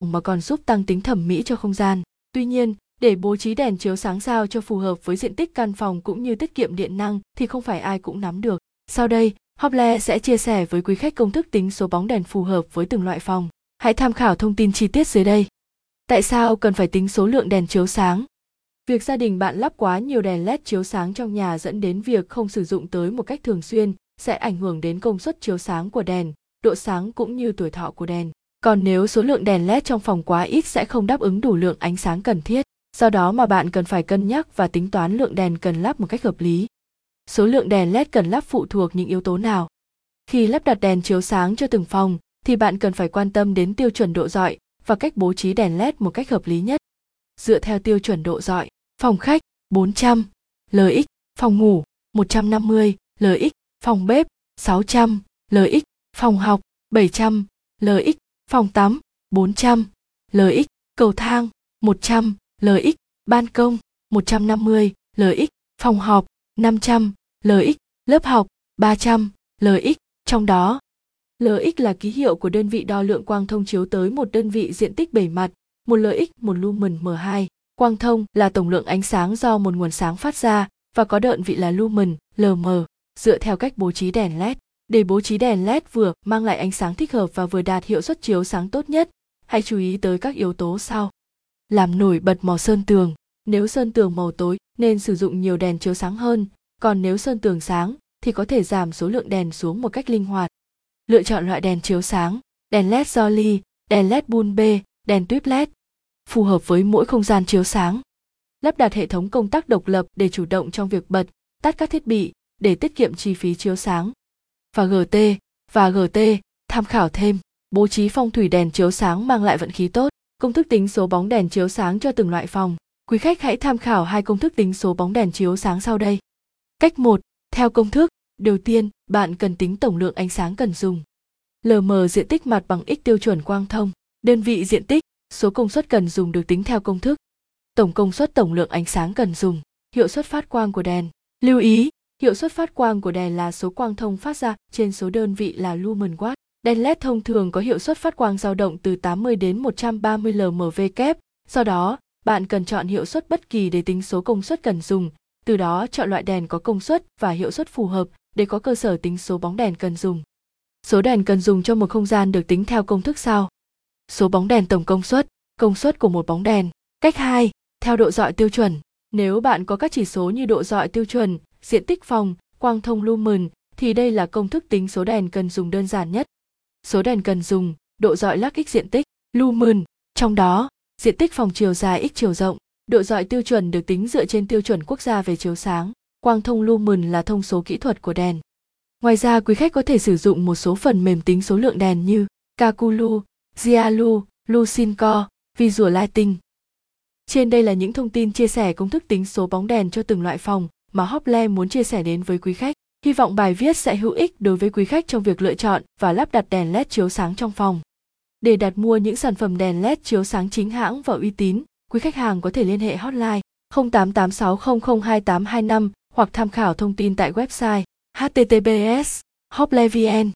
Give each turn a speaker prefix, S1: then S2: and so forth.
S1: mà còn giúp tăng tính thẩm mỹ cho không gian. Tuy nhiên, để bố trí đèn chiếu sáng sao cho phù hợp với diện tích căn phòng cũng như tiết kiệm điện năng thì không phải ai cũng nắm được. Sau đây, Hople sẽ chia sẻ với quý khách công thức tính số bóng đèn phù hợp với từng loại phòng. Hãy tham khảo thông tin chi tiết dưới đây. Tại sao cần phải tính số lượng đèn chiếu sáng? Việc gia đình bạn lắp quá nhiều đèn LED chiếu sáng trong nhà dẫn đến việc không sử dụng tới một cách thường xuyên sẽ ảnh hưởng đến công suất chiếu sáng của đèn, độ sáng cũng như tuổi thọ của đèn. Còn nếu số lượng đèn LED trong phòng quá ít sẽ không đáp ứng đủ lượng ánh sáng cần thiết. Do đó mà bạn cần phải cân nhắc và tính toán lượng đèn cần lắp một cách hợp lý. Số lượng đèn LED cần lắp phụ thuộc những yếu tố nào? Khi lắp đặt đèn chiếu sáng cho từng phòng thì bạn cần phải quan tâm đến tiêu chuẩn độ dọi và cách bố trí đèn LED một cách hợp lý nhất. Dựa theo tiêu chuẩn độ dọi, phòng khách 400, LX, phòng ngủ 150, LX, phòng bếp 600, LX, phòng học 700, LX, phòng tắm 400, LX, cầu thang 100, LX, ban công 150, LX, phòng họp 500, LX, lớp học 300, LX, trong đó. LX là ký hiệu của đơn vị đo lượng quang thông chiếu tới một đơn vị diện tích bề mặt, một LX, một lumen M2. Quang thông là tổng lượng ánh sáng do một nguồn sáng phát ra và có đơn vị là lumen, LM, dựa theo cách bố trí đèn LED. Để bố trí đèn LED vừa mang lại ánh sáng thích hợp và vừa đạt hiệu suất chiếu sáng tốt nhất, hãy chú ý tới các yếu tố sau. Làm nổi bật màu sơn tường. Nếu sơn tường màu tối nên sử dụng nhiều đèn chiếu sáng hơn, còn nếu sơn tường sáng thì có thể giảm số lượng đèn xuống một cách linh hoạt. Lựa chọn loại đèn chiếu sáng, đèn LED Jolly, đèn LED bulb, đèn tuyếp LED, phù hợp với mỗi không gian chiếu sáng. Lắp đặt hệ thống công tắc độc lập để chủ động trong việc bật, tắt các thiết bị để tiết kiệm chi phí chiếu sáng. Và GT và GT, tham khảo thêm, bố trí phong thủy đèn chiếu sáng mang lại vận khí tốt, công thức tính số bóng đèn chiếu sáng cho từng loại phòng. Quý khách hãy tham khảo hai công thức tính số bóng đèn chiếu sáng sau đây. Cách 1, theo công thức, đầu tiên, bạn cần tính tổng lượng ánh sáng cần dùng. LM diện tích mặt bằng x tiêu chuẩn quang thông, đơn vị diện tích, số công suất cần dùng được tính theo công thức. Tổng công suất tổng lượng ánh sáng cần dùng, hiệu suất phát quang của đèn. Lưu ý, hiệu suất phát quang của đèn là số quang thông phát ra trên số đơn vị là lumen watt. Đèn LED thông thường có hiệu suất phát quang dao động từ 80 đến 130 lmv kép, do đó, bạn cần chọn hiệu suất bất kỳ để tính số công suất cần dùng, từ đó chọn loại đèn có công suất và hiệu suất phù hợp để có cơ sở tính số bóng đèn cần dùng. Số đèn cần dùng cho một không gian được tính theo công thức sau. Số bóng đèn tổng công suất, công suất của một bóng đèn. Cách 2, theo độ dọi tiêu chuẩn. Nếu bạn có các chỉ số như độ dọi tiêu chuẩn, diện tích phòng, quang thông lumen thì đây là công thức tính số đèn cần dùng đơn giản nhất. Số đèn cần dùng, độ dọi lắc x diện tích, lumen, trong đó, diện tích phòng chiều dài x chiều rộng, độ dọi tiêu chuẩn được tính dựa trên tiêu chuẩn quốc gia về chiếu sáng. Quang thông lumen là thông số kỹ thuật của đèn. Ngoài ra, quý khách có thể sử dụng một số phần mềm tính số lượng đèn như Kakulu, Zialu, Lucinco, Visual Lighting. Trên đây là những thông tin chia sẻ công thức tính số bóng đèn cho từng loại phòng mà Hople muốn chia sẻ đến với quý khách. Hy vọng bài viết sẽ hữu ích đối với quý khách trong việc lựa chọn và lắp đặt đèn LED chiếu sáng trong phòng. Để đặt mua những sản phẩm đèn LED chiếu sáng chính hãng và uy tín, quý khách hàng có thể liên hệ hotline 0886002825 hoặc tham khảo thông tin tại website https hoplevn